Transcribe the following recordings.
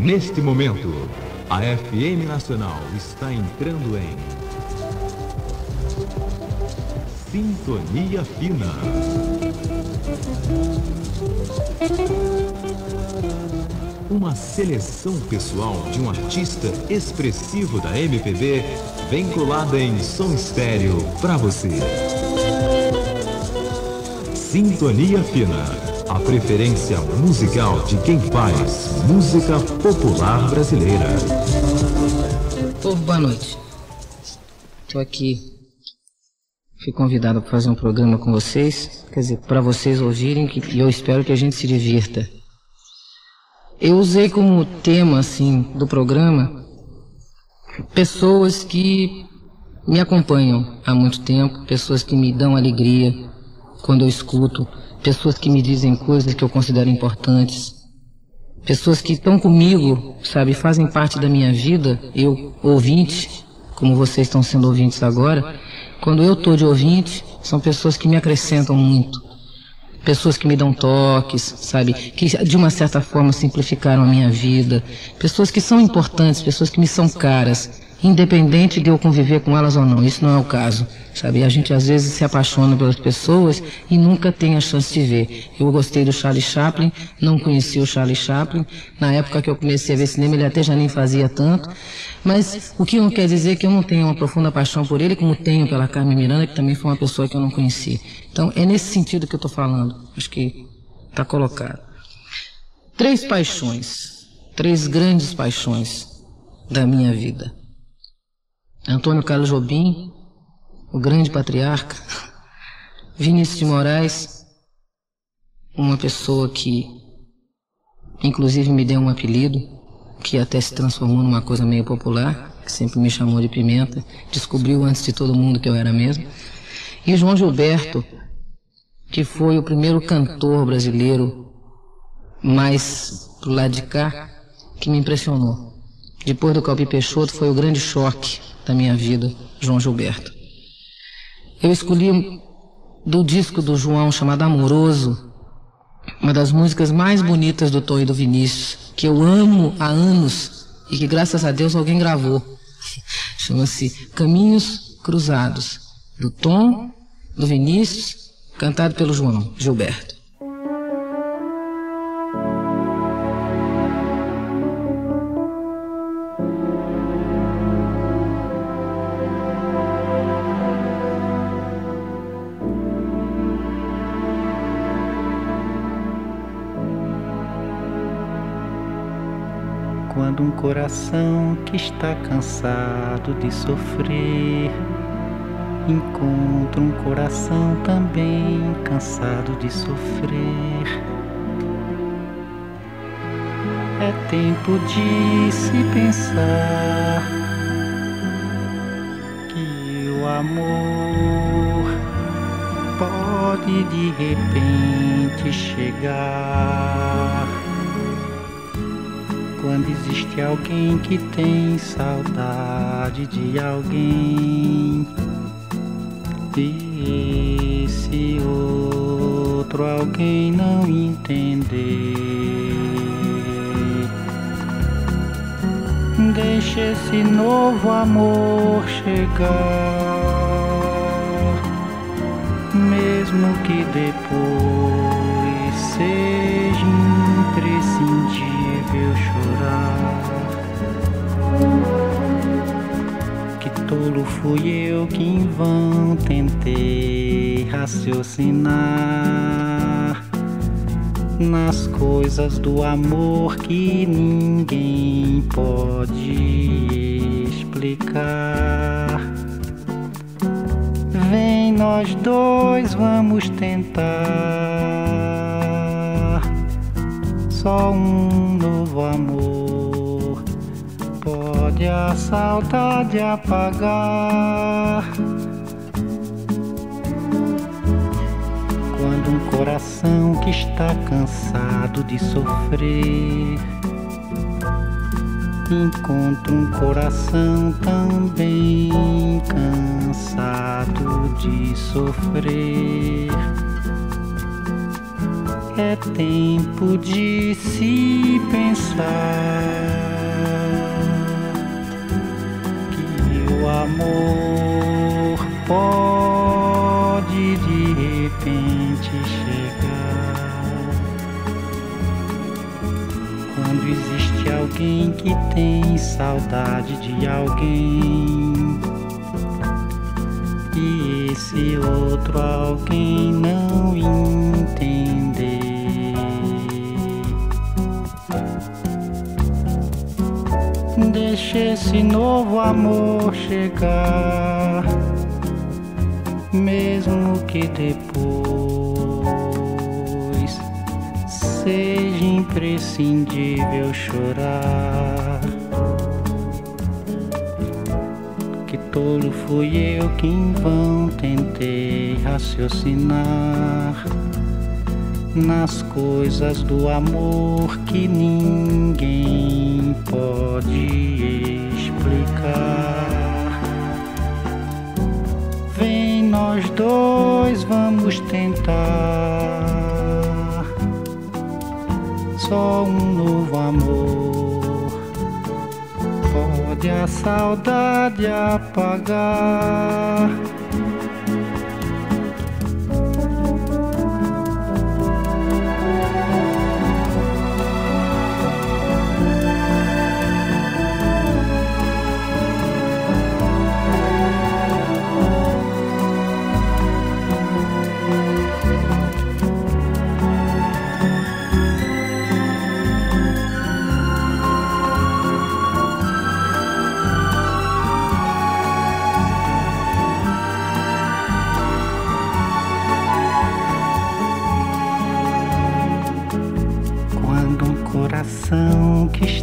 Neste momento, a FM Nacional está entrando em Sintonia Fina. Uma seleção pessoal de um artista expressivo da MPB, vinculada em som estéreo para você. Sintonia Fina, a preferência musical de quem faz música popular brasileira. Povo, boa noite. Estou aqui. Fui convidado para fazer um programa com vocês, quer dizer, para vocês ouvirem, que, e eu espero que a gente se divirta. Eu usei como tema, assim, do programa, pessoas que me acompanham há muito tempo, pessoas que me dão alegria, quando eu escuto pessoas que me dizem coisas que eu considero importantes, pessoas que estão comigo, sabe, fazem parte da minha vida, eu, ouvinte, como vocês estão sendo ouvintes agora, quando eu estou de ouvinte, são pessoas que me acrescentam muito. Pessoas que me dão toques, sabe, que de uma certa forma simplificaram a minha vida. Pessoas que são importantes, pessoas que me são caras independente de eu conviver com elas ou não. Isso não é o caso, sabe? A gente às vezes se apaixona pelas pessoas e nunca tem a chance de ver. Eu gostei do Charlie Chaplin, não conheci o Charlie Chaplin. Na época que eu comecei a ver cinema, ele até já nem fazia tanto. Mas o que não quer dizer que eu não tenho uma profunda paixão por ele, como tenho pela Carmen Miranda, que também foi uma pessoa que eu não conheci. Então é nesse sentido que eu estou falando. Acho que está colocado. Três paixões, três grandes paixões da minha vida. Antônio Carlos Jobim, o grande patriarca, Vinícius de Moraes, uma pessoa que inclusive me deu um apelido, que até se transformou numa coisa meio popular, que sempre me chamou de Pimenta, descobriu antes de todo mundo que eu era mesmo. E João Gilberto, que foi o primeiro cantor brasileiro mais pro lado de cá que me impressionou. Depois do Calpi Peixoto foi o grande choque da minha vida, João Gilberto. Eu escolhi do disco do João chamado Amoroso, uma das músicas mais bonitas do Tom e do Vinícius, que eu amo há anos e que graças a Deus alguém gravou. Chama-se Caminhos Cruzados, do Tom, do Vinícius, cantado pelo João Gilberto. Quando um coração que está cansado de sofrer encontra um coração também cansado de sofrer. É tempo de se pensar que o amor pode de repente chegar quando existe alguém que tem saudade de alguém e esse outro alguém não entender. Deixa esse novo amor chegar, mesmo que depois seja fui eu que em vão tentei raciocinar nas coisas do amor que ninguém pode explicar. Vem nós dois, vamos tentar só um novo amor pode a saudade apagar. Quando um coração que está cansado de sofrer encontra um coração também cansado de sofrer. É tempo de se pensar amor pode de repente chegar quando existe alguém que tem saudade de alguém e esse outro alguém não entender. Deixe esse novo amor chegar, mesmo que depois seja imprescindível chorar. tolo fui eu que em vão tentei raciocinar nas coisas do amor que ninguém dois, vamos tentar só um novo amor pode a saudade apagar.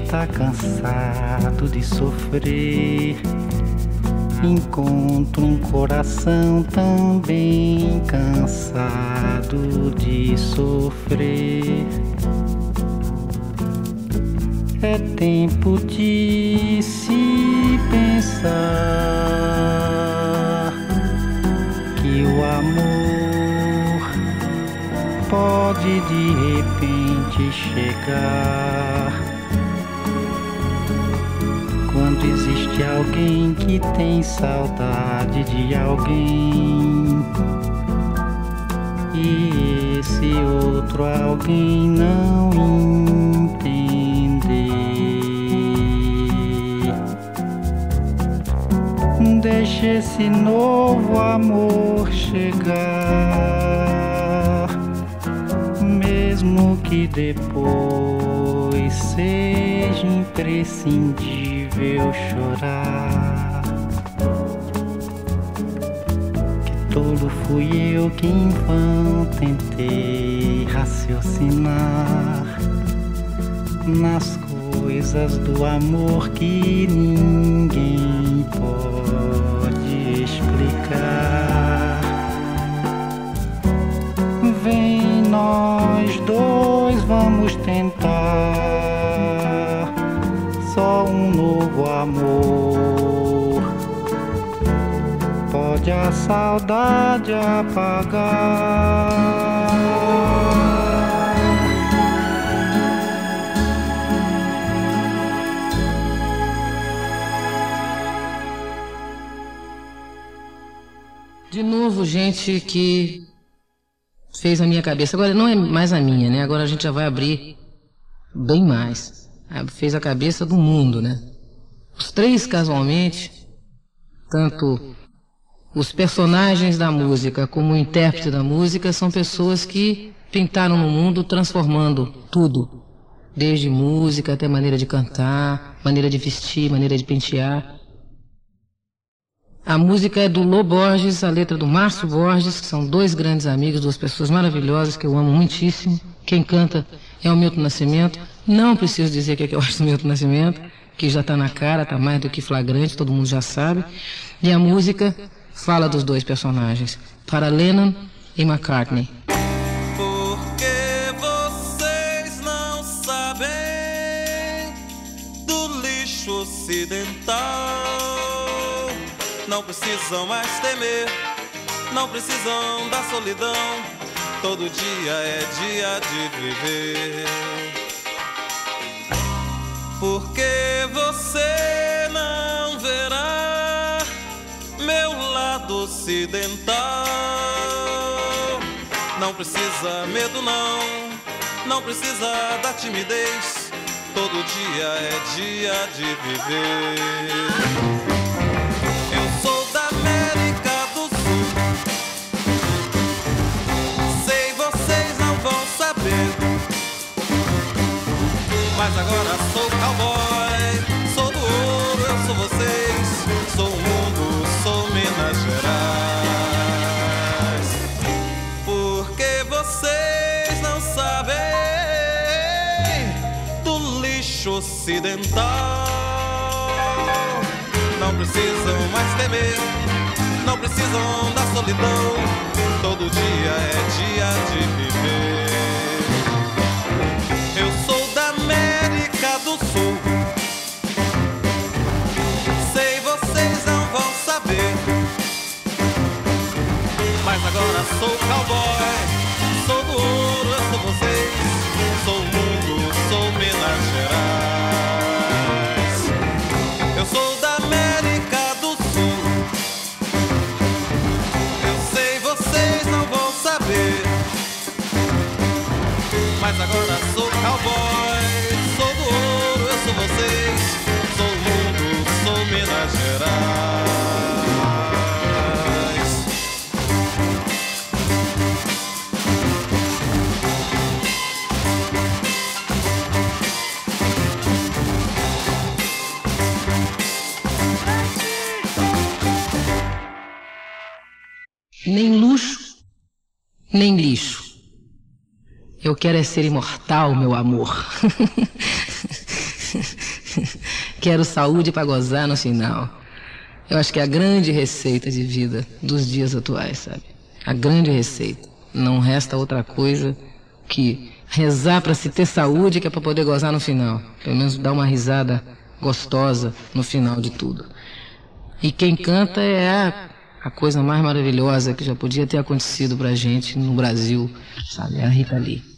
Está cansado de sofrer. Encontro um coração também cansado de sofrer. É tempo de se pensar que o amor pode de repente chegar. Existe alguém que tem saudade de alguém e esse outro alguém não entender, deixe esse novo amor chegar mesmo que depois seja imprescindível chorar. Que tolo fui eu que em vão tentei raciocinar nas coisas do amor que ninguém pode explicar. Vem nós dois vamos amor. Pode a saudade apagar. De novo, gente que fez a minha cabeça. Agora não é mais a minha, né? Agora a gente já vai abrir bem mais. Fez a cabeça do mundo, né? Os três, casualmente, tanto os personagens da música como o intérprete da música, são pessoas que pintaram no mundo transformando tudo. Desde música até maneira de cantar, maneira de vestir, maneira de pentear. A música é do Lô Borges, a letra do Márcio Borges, que são dois grandes amigos, duas pessoas maravilhosas que eu amo muitíssimo. Quem canta é o Milton Nascimento. Não preciso dizer o que, é que eu acho do Milton Nascimento, que já está na cara, está mais do que flagrante, todo mundo já sabe. E a música fala dos dois personagens, para Lennon e McCartney. Porque vocês não sabem do lixo ocidental não precisam mais temer, não precisam da solidão, todo dia é dia de viver. Porque você não verá meu lado ocidental. Não precisa medo, não, não precisa da timidez. Todo dia é dia de viver. Mas agora sou cowboy. Sou do ouro, eu sou vocês. Sou o mundo, sou Minas Gerais. Porque vocês não sabem do lixo ocidental. Não precisam mais temer, não precisam da solidão. Todo dia é dia de viver. Sul. Sei vocês não vão saber, mas agora sou cowboy, sou do ouro, eu sou vocês, sou mundo, sou Minas Gerais. Eu sou da América do Sul. Eu sei vocês não vão saber, mas agora sou cowboy. Nem luxo, nem lixo. Eu quero é ser imortal, meu amor. Quero saúde para gozar no final. Eu acho que é a grande receita de vida dos dias atuais, sabe? A grande receita. Não resta outra coisa que rezar para se ter saúde, que é para poder gozar no final. Pelo menos dar uma risada gostosa no final de tudo. E quem canta é a, a coisa mais maravilhosa que já podia ter acontecido pra gente no Brasil, sabe? É a Rita Lee.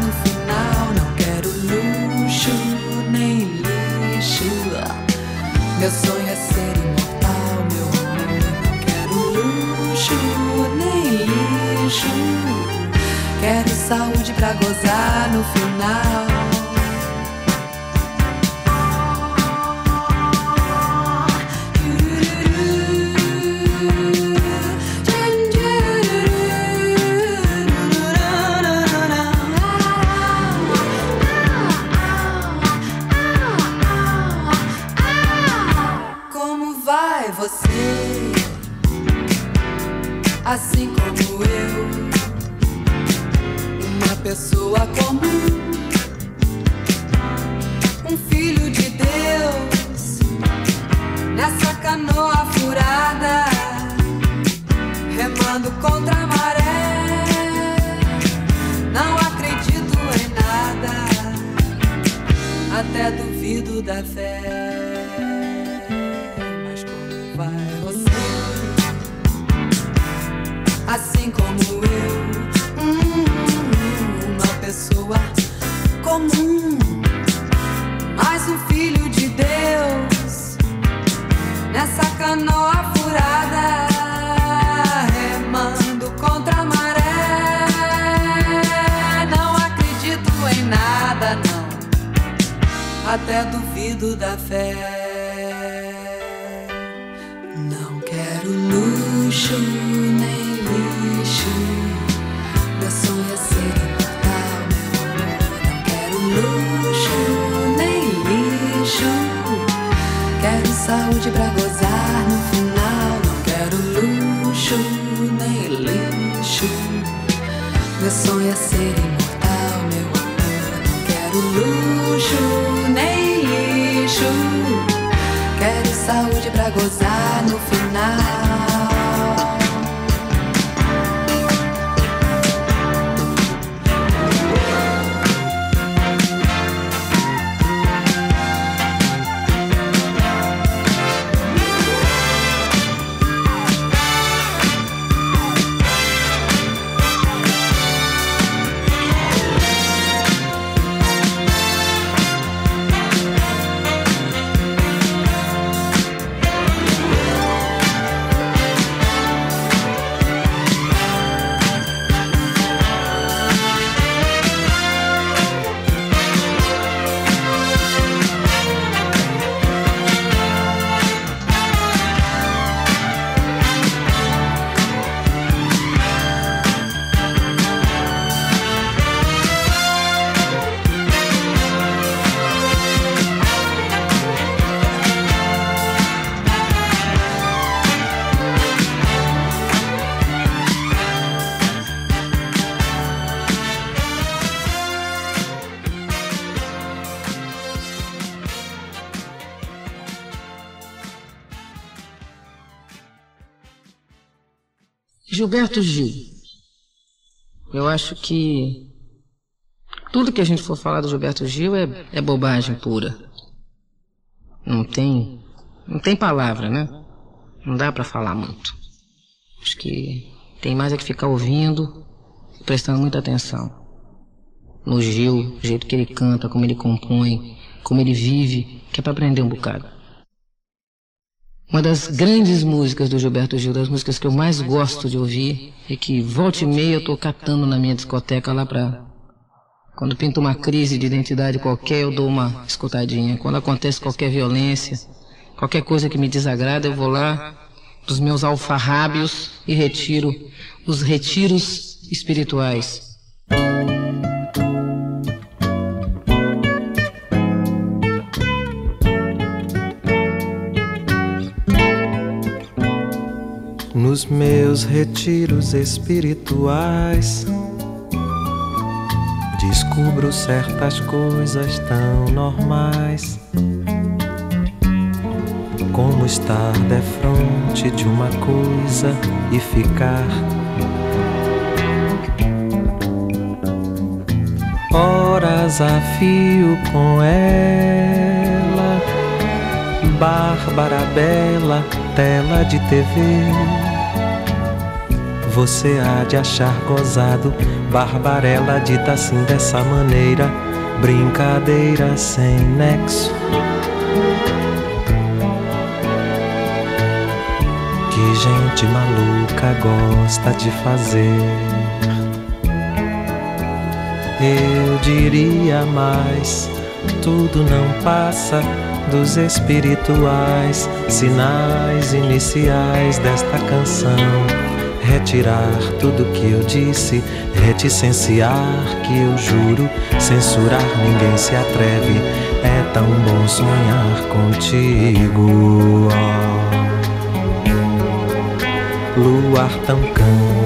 No final não quero luxo nem lixo. Meu sonho é ser imortal, meu amor. Não quero luxo nem lixo. Quero saúde pra gozar no final. pessoa comum, um filho de Deus nessa canoa furada, remando contra a maré. Não acredito em nada, até duvido da fé. Mas como vai você? Assim como eu. Mais um filho de Deus nessa canoa furada, remando contra a maré. Não acredito em nada, não, até duvido da fé. Quero luxo nem lixo. Quero saúde pra gozar Gilberto Gil. Eu acho que tudo que a gente for falar do Gilberto Gil é, é bobagem pura. Não tem, não tem palavra, né? Não dá para falar muito. Acho que tem mais é que ficar ouvindo, prestando muita atenção no Gil, o jeito que ele canta, como ele compõe, como ele vive, que é para aprender um bocado. Uma das grandes músicas do Gilberto Gil, das músicas que eu mais gosto de ouvir, e que volta e meia eu tô catando na minha discoteca lá pra. Quando pinta uma crise de identidade qualquer, eu dou uma escutadinha. Quando acontece qualquer violência, qualquer coisa que me desagrada, eu vou lá dos meus alfarrábios e retiro os retiros espirituais. Nos meus retiros espirituais, descubro certas coisas tão normais. Como estar defronte de uma coisa e ficar. Horas a fio com ela, Bárbara Bela, tela de TV. Você há de achar gozado, Barbarella dita assim dessa maneira, brincadeira sem nexo. Que gente maluca gosta de fazer. Eu diria mais, tudo não passa dos espirituais, sinais iniciais desta canção. Retirar tudo que eu disse, reticenciar que eu juro, censurar ninguém se atreve. É tão bom sonhar contigo. Oh. Luar tão cândido.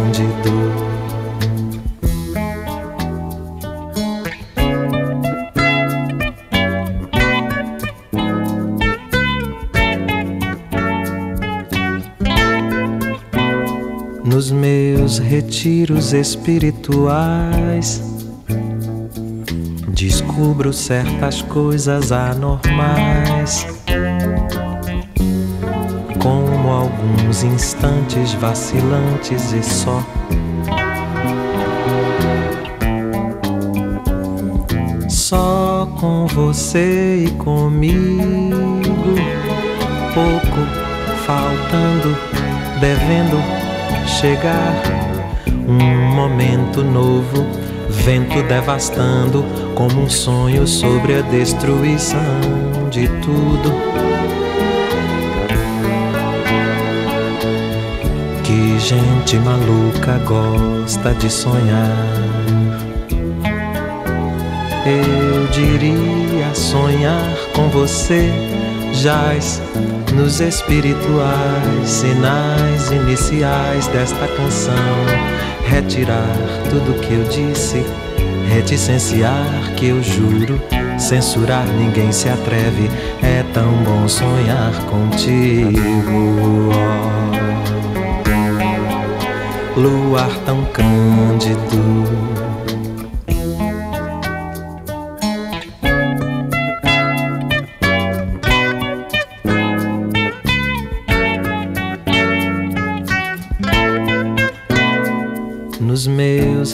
Retiros espirituais. Descubro certas coisas anormais, como alguns instantes vacilantes e só. Só com você e comigo, pouco faltando, devendo chegar. Um momento novo, vento devastando, como um sonho sobre a destruição de tudo. Que gente maluca gosta de sonhar. Eu diria sonhar com você, jaz nos espirituais sinais iniciais desta canção. Retirar tudo que eu disse, reticenciar que eu juro, censurar ninguém se atreve. É tão bom sonhar contigo. Oh. Luar tão cândido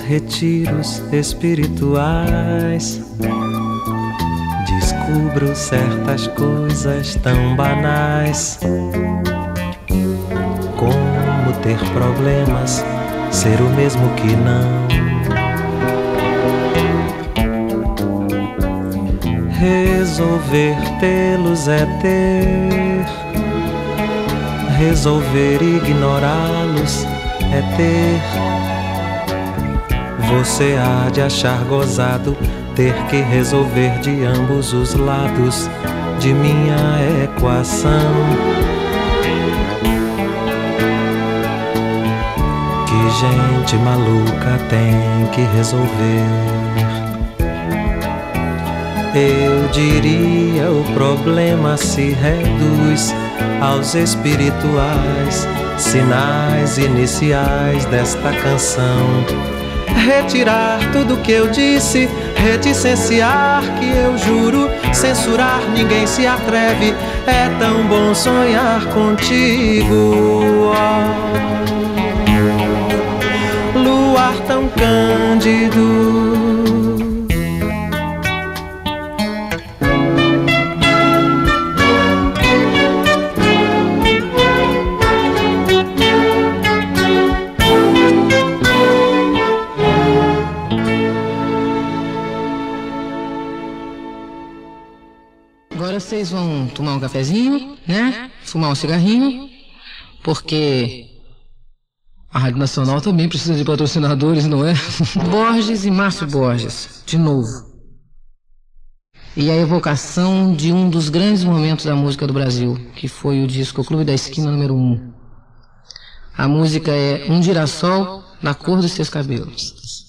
retiros espirituais. Descubro certas coisas tão banais, como ter problemas, ser o mesmo que não. Resolver tê-los é ter, resolver ignorá-los é ter você há de achar gozado ter que resolver de ambos os lados de minha equação. Que gente maluca tem que resolver. Eu diria o problema se reduz aos espirituais sinais iniciais desta canção Retirar tudo que eu disse, reticenciar que eu juro, censurar ninguém se atreve. É tão bom sonhar contigo. Oh. Luar tão cândido. Vocês vão tomar um cafezinho, né? Fumar um cigarrinho, porque a Rádio Nacional também precisa de patrocinadores, não é? Borges e Márcio Borges, de novo. E a evocação de um dos grandes momentos da música do Brasil, que foi o disco Clube da Esquina número 1. A música é Um Girassol na cor dos seus cabelos.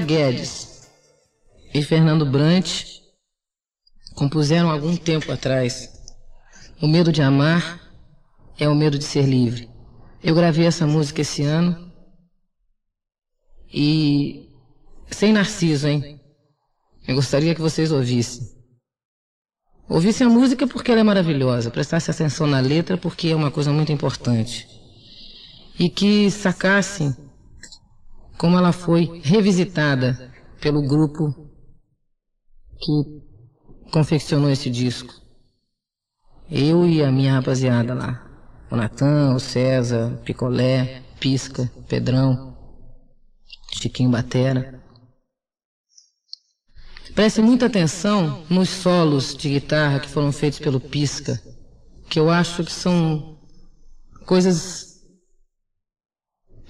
Guedes e Fernando Brant compuseram algum tempo atrás. O medo de amar é o medo de ser livre. Eu gravei essa música esse ano e sem Narciso, hein? Eu gostaria que vocês ouvissem. Ouvissem a música porque ela é maravilhosa, prestassem atenção na letra porque é uma coisa muito importante. E que sacassem como ela foi revisitada pelo grupo que confeccionou esse disco. Eu e a minha rapaziada lá. O Natan, o César, Picolé, Pisca, Pedrão, Chiquinho Batera. Preste muita atenção nos solos de guitarra que foram feitos pelo Pisca, que eu acho que são coisas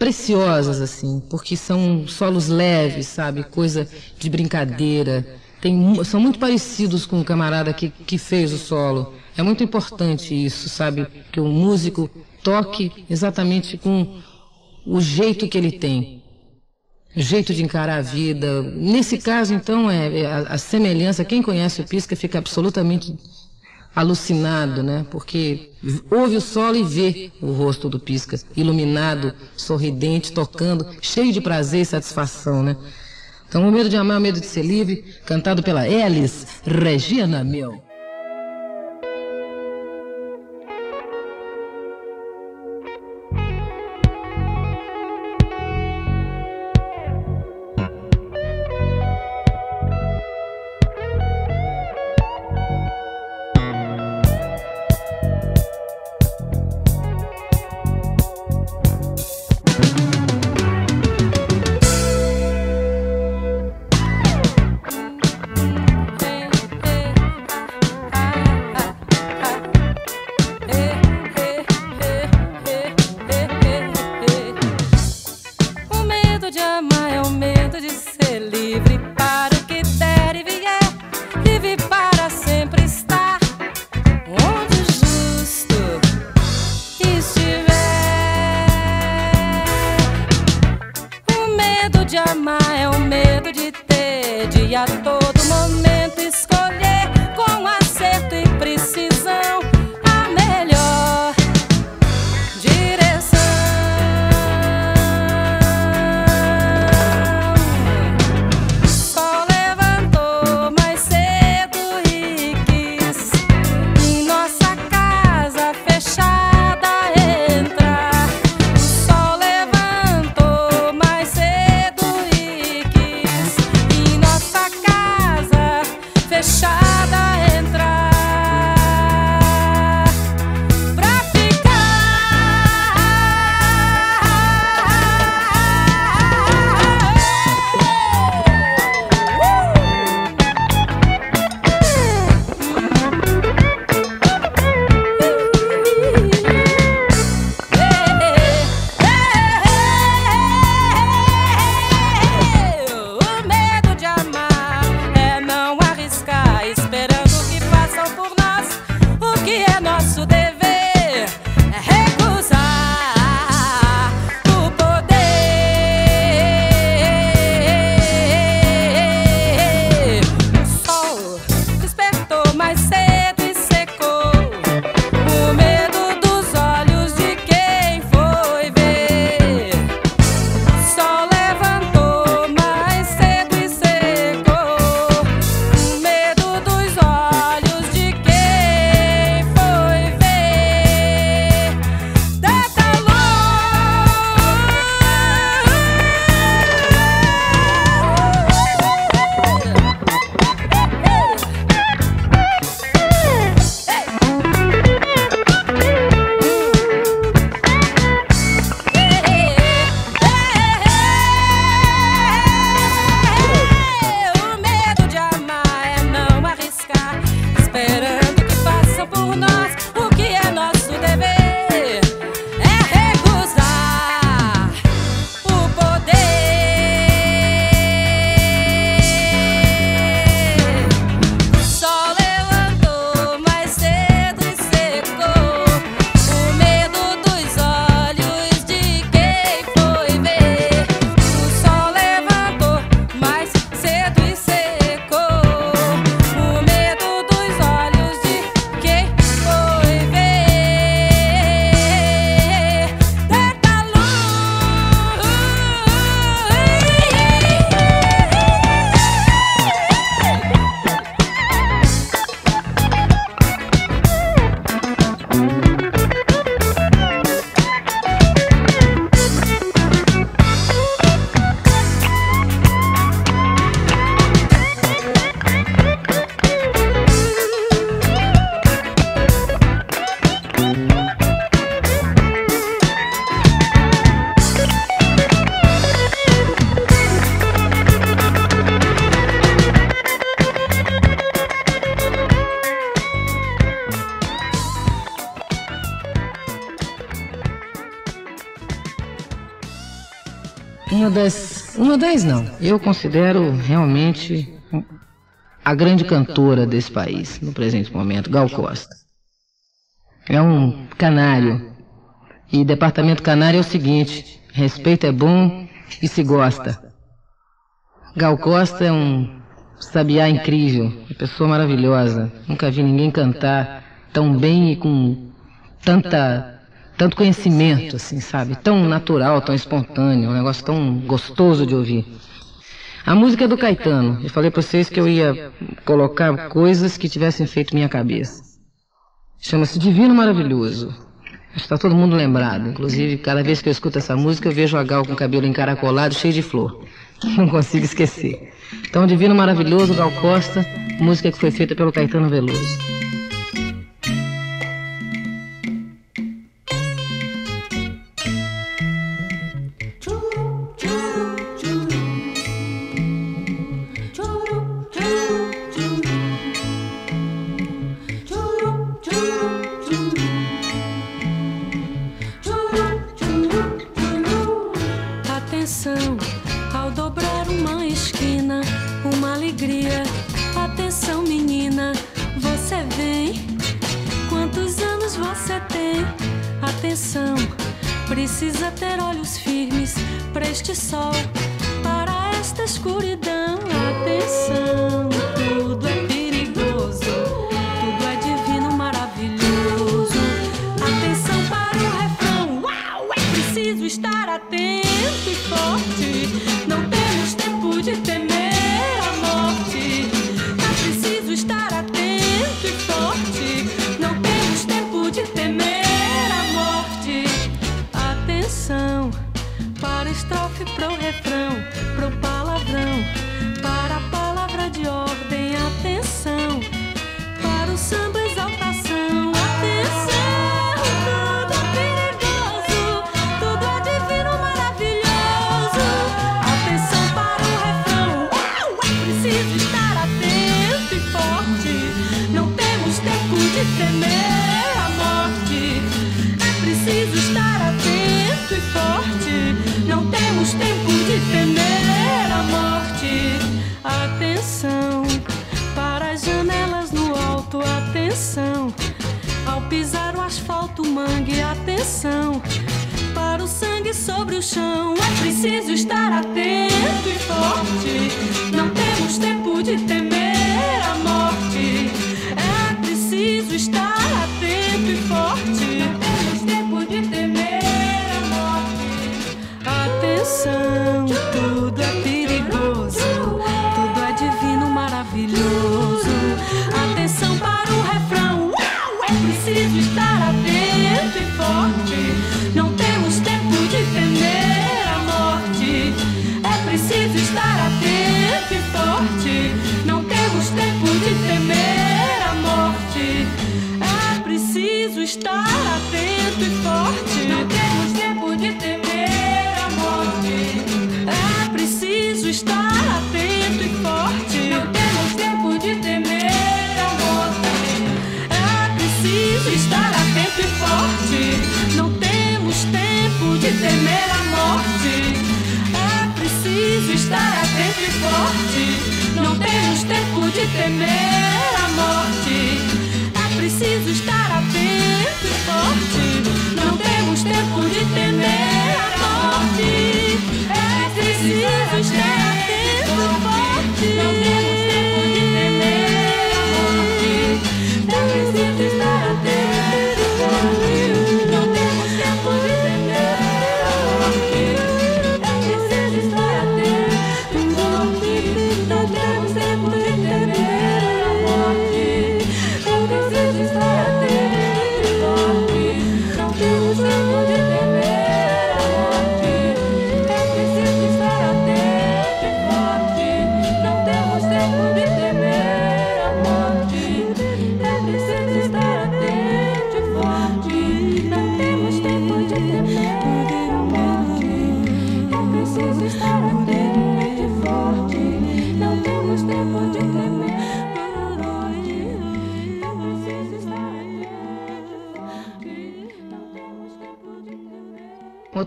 preciosas assim, porque são solos leves, sabe, coisa de brincadeira. Tem, são muito parecidos com o camarada que, que fez o solo. É muito importante isso, sabe, que o músico toque exatamente com o jeito que ele tem, o jeito de encarar a vida. Nesse caso, então, é, é a, a semelhança. Quem conhece o Pisca fica absolutamente alucinado, né? Porque ouve o solo e vê o rosto do Pisca, iluminado, sorridente, tocando, cheio de prazer e satisfação, né? Então, o medo de amar, o medo de ser livre, cantado pela Elis Regina Meu. das. Uma das não. Eu considero realmente a grande cantora desse país, no presente momento, Gal Costa. É um canário. E departamento canário é o seguinte: respeito é bom e se gosta. Gal Costa é um sabiá incrível, uma pessoa maravilhosa. Nunca vi ninguém cantar tão bem e com tanta tanto conhecimento, assim, sabe? Tão natural, tão espontâneo, um negócio tão gostoso de ouvir. A música é do Caetano. Eu falei para vocês que eu ia colocar coisas que tivessem feito minha cabeça. Chama-se Divino Maravilhoso. Está todo mundo lembrado. Inclusive, cada vez que eu escuto essa música, eu vejo a Gal com o cabelo encaracolado, cheio de flor. Não consigo esquecer. Então, Divino Maravilhoso, Gal Costa, música que foi feita pelo Caetano Veloso. Mangue. Atenção para o sangue sobre o chão. É preciso estar atento e forte. Não temos tempo de temer a morte.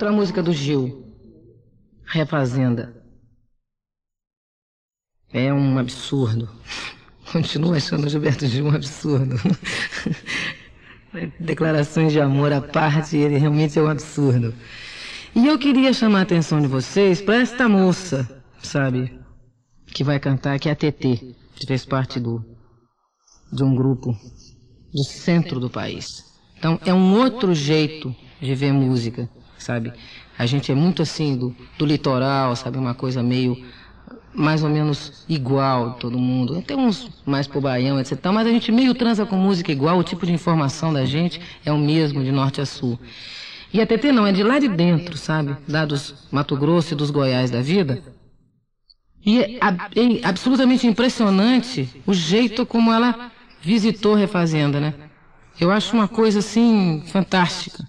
Outra música do Gil, Refazenda. É um absurdo. Continuo achando o Gilberto Gil um absurdo. Declarações de amor à parte, ele realmente é um absurdo. E eu queria chamar a atenção de vocês para esta moça, sabe? Que vai cantar, que é a TT, que fez parte do, de um grupo do centro do país. Então, é um outro jeito de ver música, sabe? A gente é muito assim do, do litoral, sabe? Uma coisa meio mais ou menos igual todo mundo. Tem uns mais pro Baião, etc. Mas a gente meio transa com música igual, o tipo de informação da gente é o mesmo de norte a sul. E a TT não, é de lá de dentro, sabe? Lá dos Mato Grosso e dos Goiás da vida. E é, é absolutamente impressionante o jeito como ela visitou Refazenda, né? Eu acho uma coisa assim fantástica.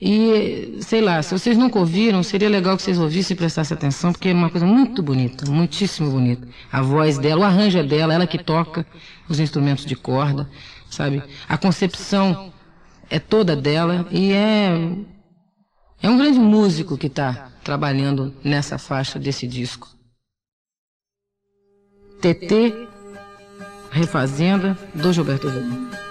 E, sei lá, se vocês nunca ouviram, seria legal que vocês ouvissem e prestassem atenção, porque é uma coisa muito bonita, muitíssimo bonita. A voz dela, o arranjo é dela, ela que toca os instrumentos de corda, sabe? A concepção é toda dela e é, é um grande músico que está trabalhando nessa faixa desse disco. TT Refazenda, do Gilberto Gil.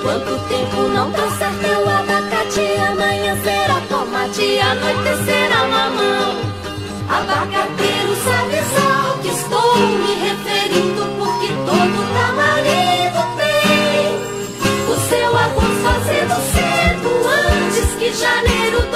Enquanto o tempo não trouxer teu abacate, amanhã será tomate, anoitecerá mamão. Abacateiro, sabe só que estou me referindo, porque todo tamarindo tem o seu agosto fazendo cedo, antes que janeiro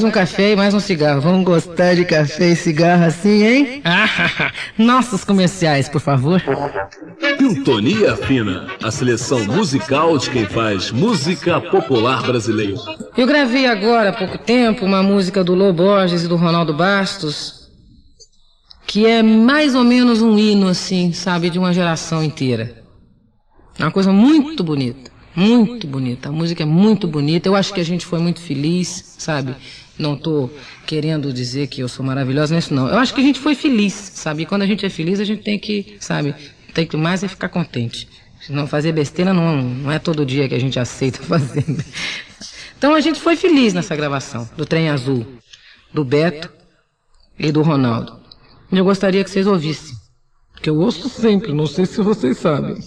mais um café e mais um cigarro. Vamos gostar de café e cigarro assim, hein? Nossos comerciais, por favor. Sintonia Fina, a seleção musical de quem faz música popular brasileira. Eu gravei agora há pouco tempo uma música do Lô Borges e do Ronaldo Bastos, que é mais ou menos um hino, assim, sabe, de uma geração inteira. É uma coisa muito bonita, muito bonita. A música é muito bonita. Eu acho que a gente foi muito feliz, sabe? Não estou querendo dizer que eu sou maravilhosa nisso, não. Eu acho que a gente foi feliz, sabe? E quando a gente é feliz, a gente tem que, sabe, tem que mais é ficar contente. Não fazer besteira não, não é todo dia que a gente aceita fazer. Então a gente foi feliz nessa gravação do Trem Azul, do Beto e do Ronaldo. Eu gostaria que vocês ouvissem. Que eu ouço sempre, não sei se vocês sabem.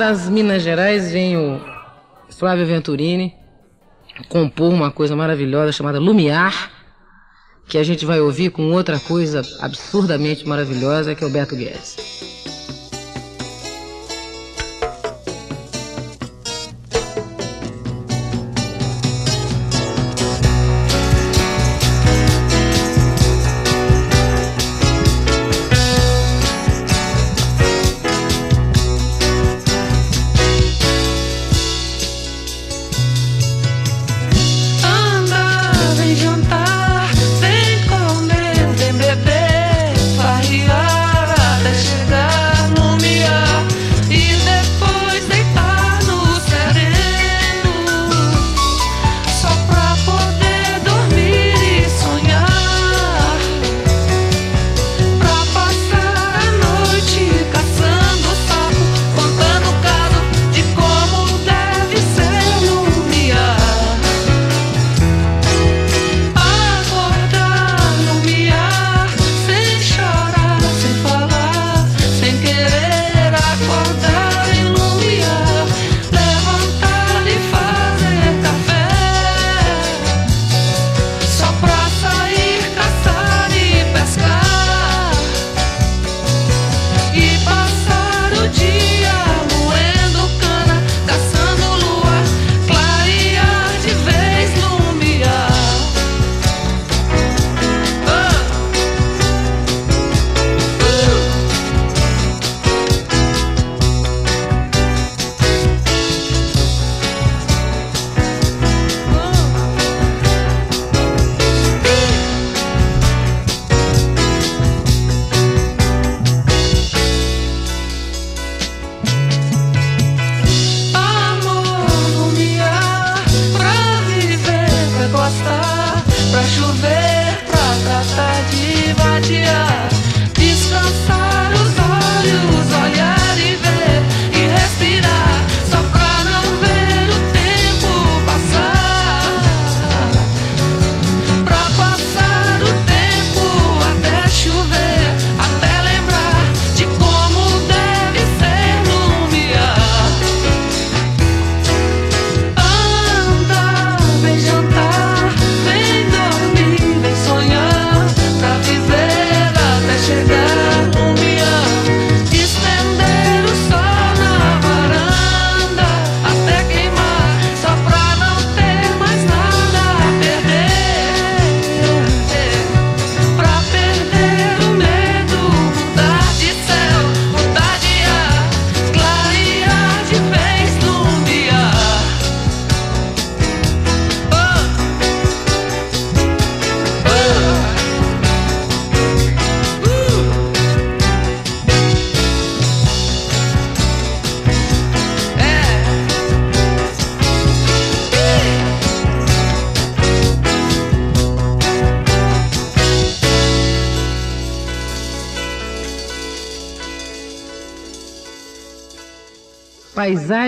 Das Minas Gerais vem o Flávio Venturini compor uma coisa maravilhosa chamada Lumiar, que a gente vai ouvir com outra coisa absurdamente maravilhosa que é o Beto Guedes.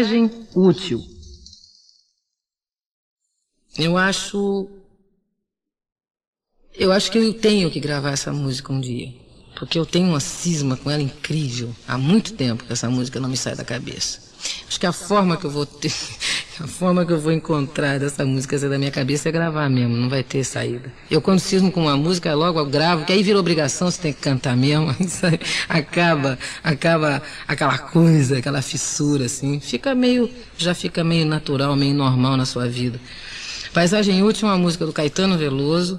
Paisagem útil. Eu acho. Eu acho que eu tenho que gravar essa música um dia. Porque eu tenho uma cisma com ela incrível. Há muito tempo que essa música não me sai da cabeça. Acho que a forma que eu vou ter. A forma que eu vou encontrar dessa música sair da minha cabeça é gravar mesmo, não vai ter saída. Eu quando cismo com uma música, logo eu gravo, que aí vira obrigação, você tem que cantar mesmo, acaba, acaba aquela coisa, aquela fissura, assim. Fica meio, já fica meio natural, meio normal na sua vida. Paisagem Útil é uma música do Caetano Veloso.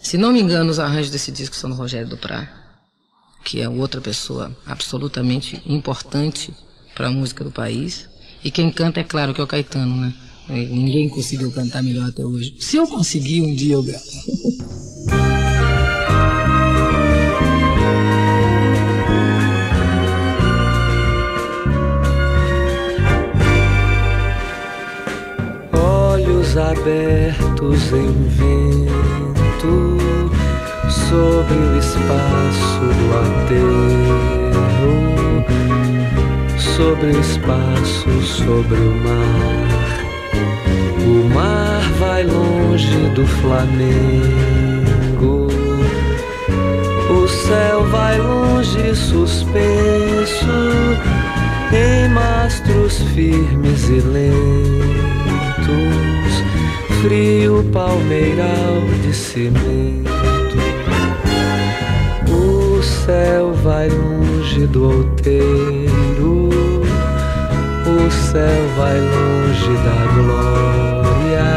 Se não me engano, os arranjos desse disco são do Rogério Duprá, que é outra pessoa absolutamente importante para a música do país. E quem canta, é claro, que é o Caetano, né? E Ninguém conseguiu cantar melhor até hoje. Se eu conseguir, um dia eu gravo. olhos abertos em vento sobre o espaço do aterro, sobre o espaço, sobre o mar. O mar vai longe do Flamengo, o céu vai longe suspenso em mastros firmes e lentos, frio palmeiral de cimento. O céu vai longe do outeiro, céu vai longe da glória,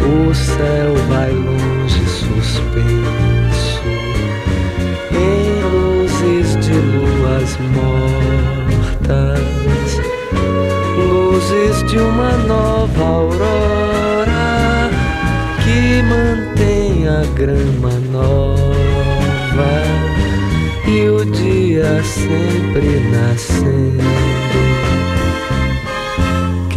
o céu vai longe suspenso em luzes de luas mortas, luzes de uma nova aurora que mantém a grama nova e o dia sempre nascendo.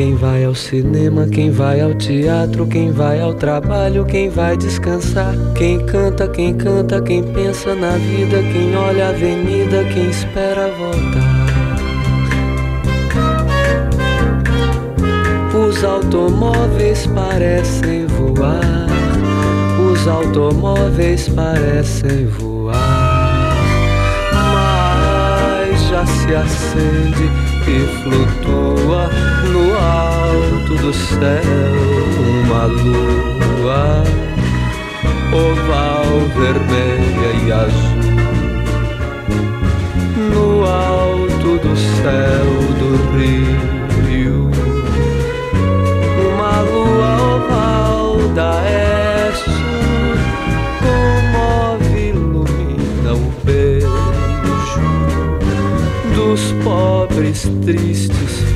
Quem vai ao cinema, quem vai ao teatro, quem vai ao trabalho, quem vai descansar, quem canta, quem canta, quem pensa na vida, quem olha a avenida, quem espera voltar. Os automóveis parecem voar, os automóveis parecem voar, mas já se acende e flutua no alto do céu uma lua oval, vermelha e azul. No alto do céu do rio,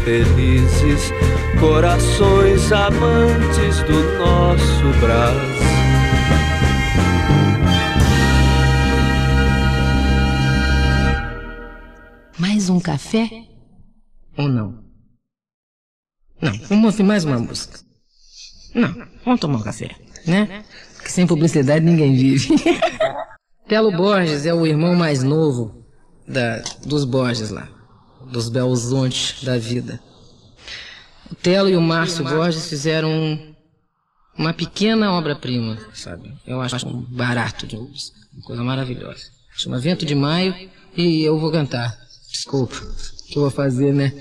felizes, corações amantes do nosso Brasil. Mais um café? Ou não? Não, vamos ouvir mais uma música. Não, vamos tomar um café, né? Que sem publicidade ninguém vive. Telo Borges é o irmão mais novo da, dos Borges lá, dos Belzontes da vida. O Telo e o Márcio Borges fizeram um- uma pequena obra-prima, sabe? Eu acho um barato de uma coisa maravilhosa. Chama Vento de Maio e eu vou cantar. Desculpa, o que eu vou fazer, né?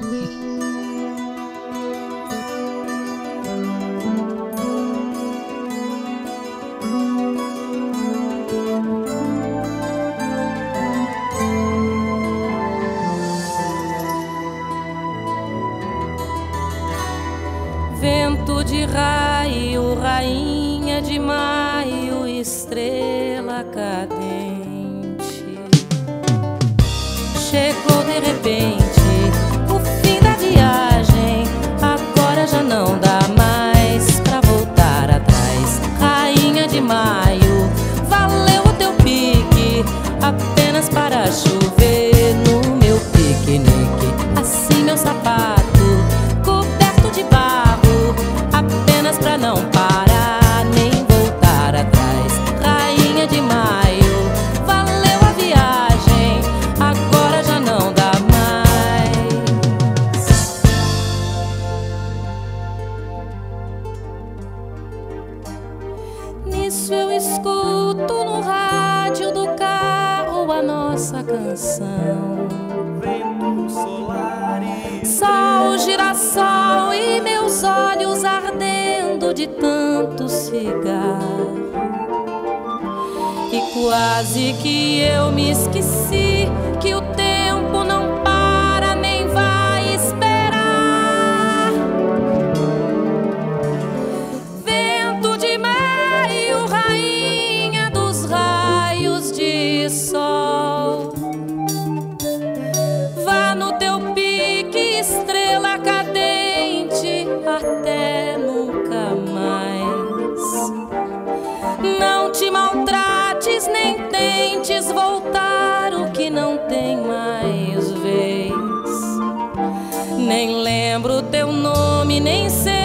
Cigarro. E quase que eu me esqueci Nem lembro teu nome, nem sei,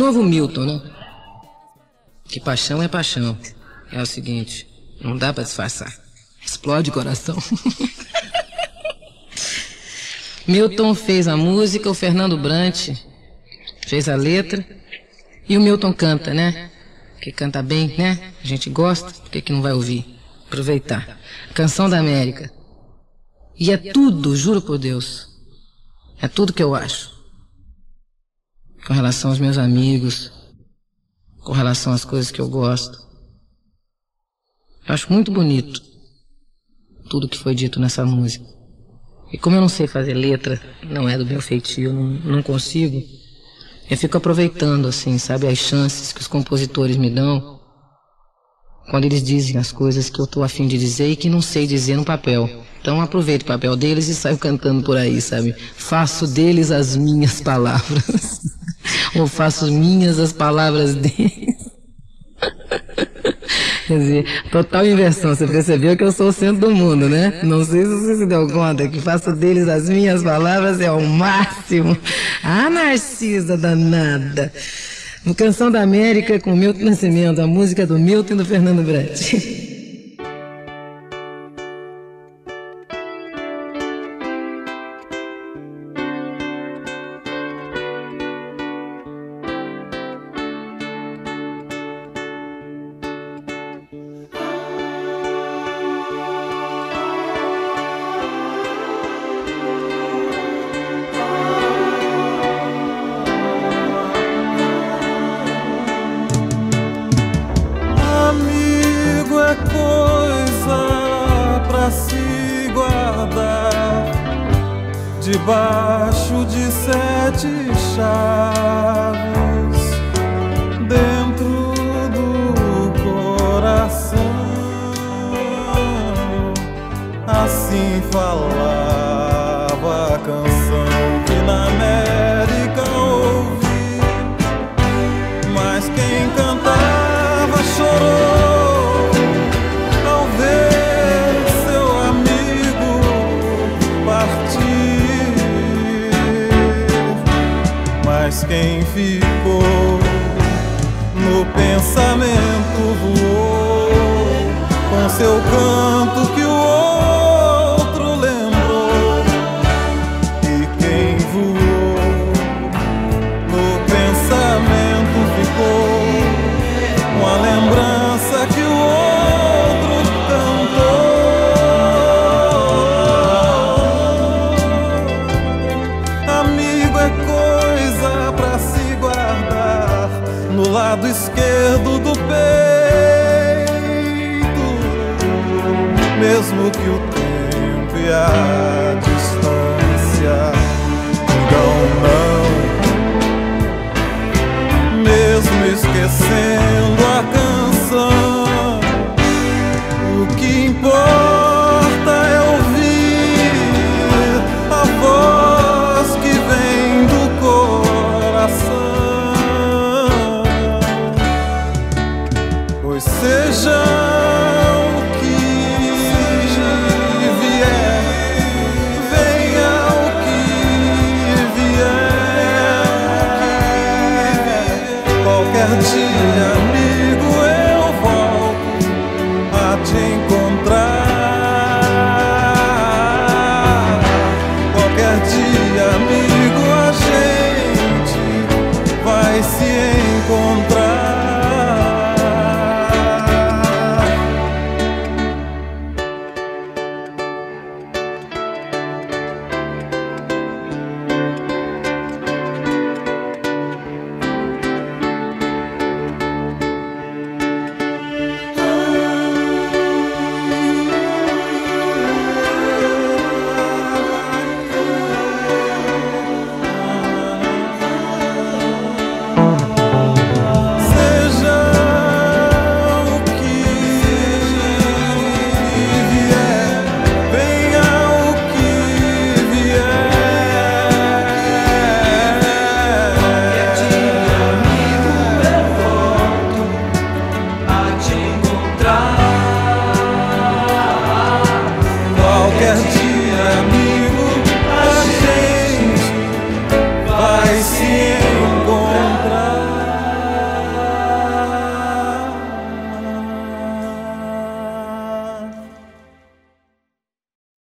novo Milton, né? Que paixão é paixão. É o seguinte, não dá pra disfarçar. Explode coração. Milton fez a música, o Fernando Brant fez a letra e o Milton canta, né? Que canta bem, né? A gente gosta, por que não vai ouvir? Aproveitar. Canção da América. E é tudo, juro por Deus. É tudo que eu acho. Com relação aos meus amigos, com relação às coisas que eu gosto. Eu acho muito bonito tudo que foi dito nessa música. E como eu não sei fazer letra, não é do meu feitio, não, não consigo, eu fico aproveitando, assim, sabe, as chances que os compositores me dão quando eles dizem as coisas que eu tô afim de dizer e que não sei dizer no papel. Então aproveito o papel deles e saio cantando por aí, sabe? Faço deles as minhas palavras. Ou faço minhas as palavras deles. Quer dizer, total inversão. Você percebeu que eu sou o centro do mundo, né? Não sei se você se deu conta que faço deles as minhas palavras é o máximo. Ah, Narcisa danada. No Canção da América com Milton Nascimento, a música do Milton e do Fernando Brant. sempre distância. Digam não, mesmo esquecendo.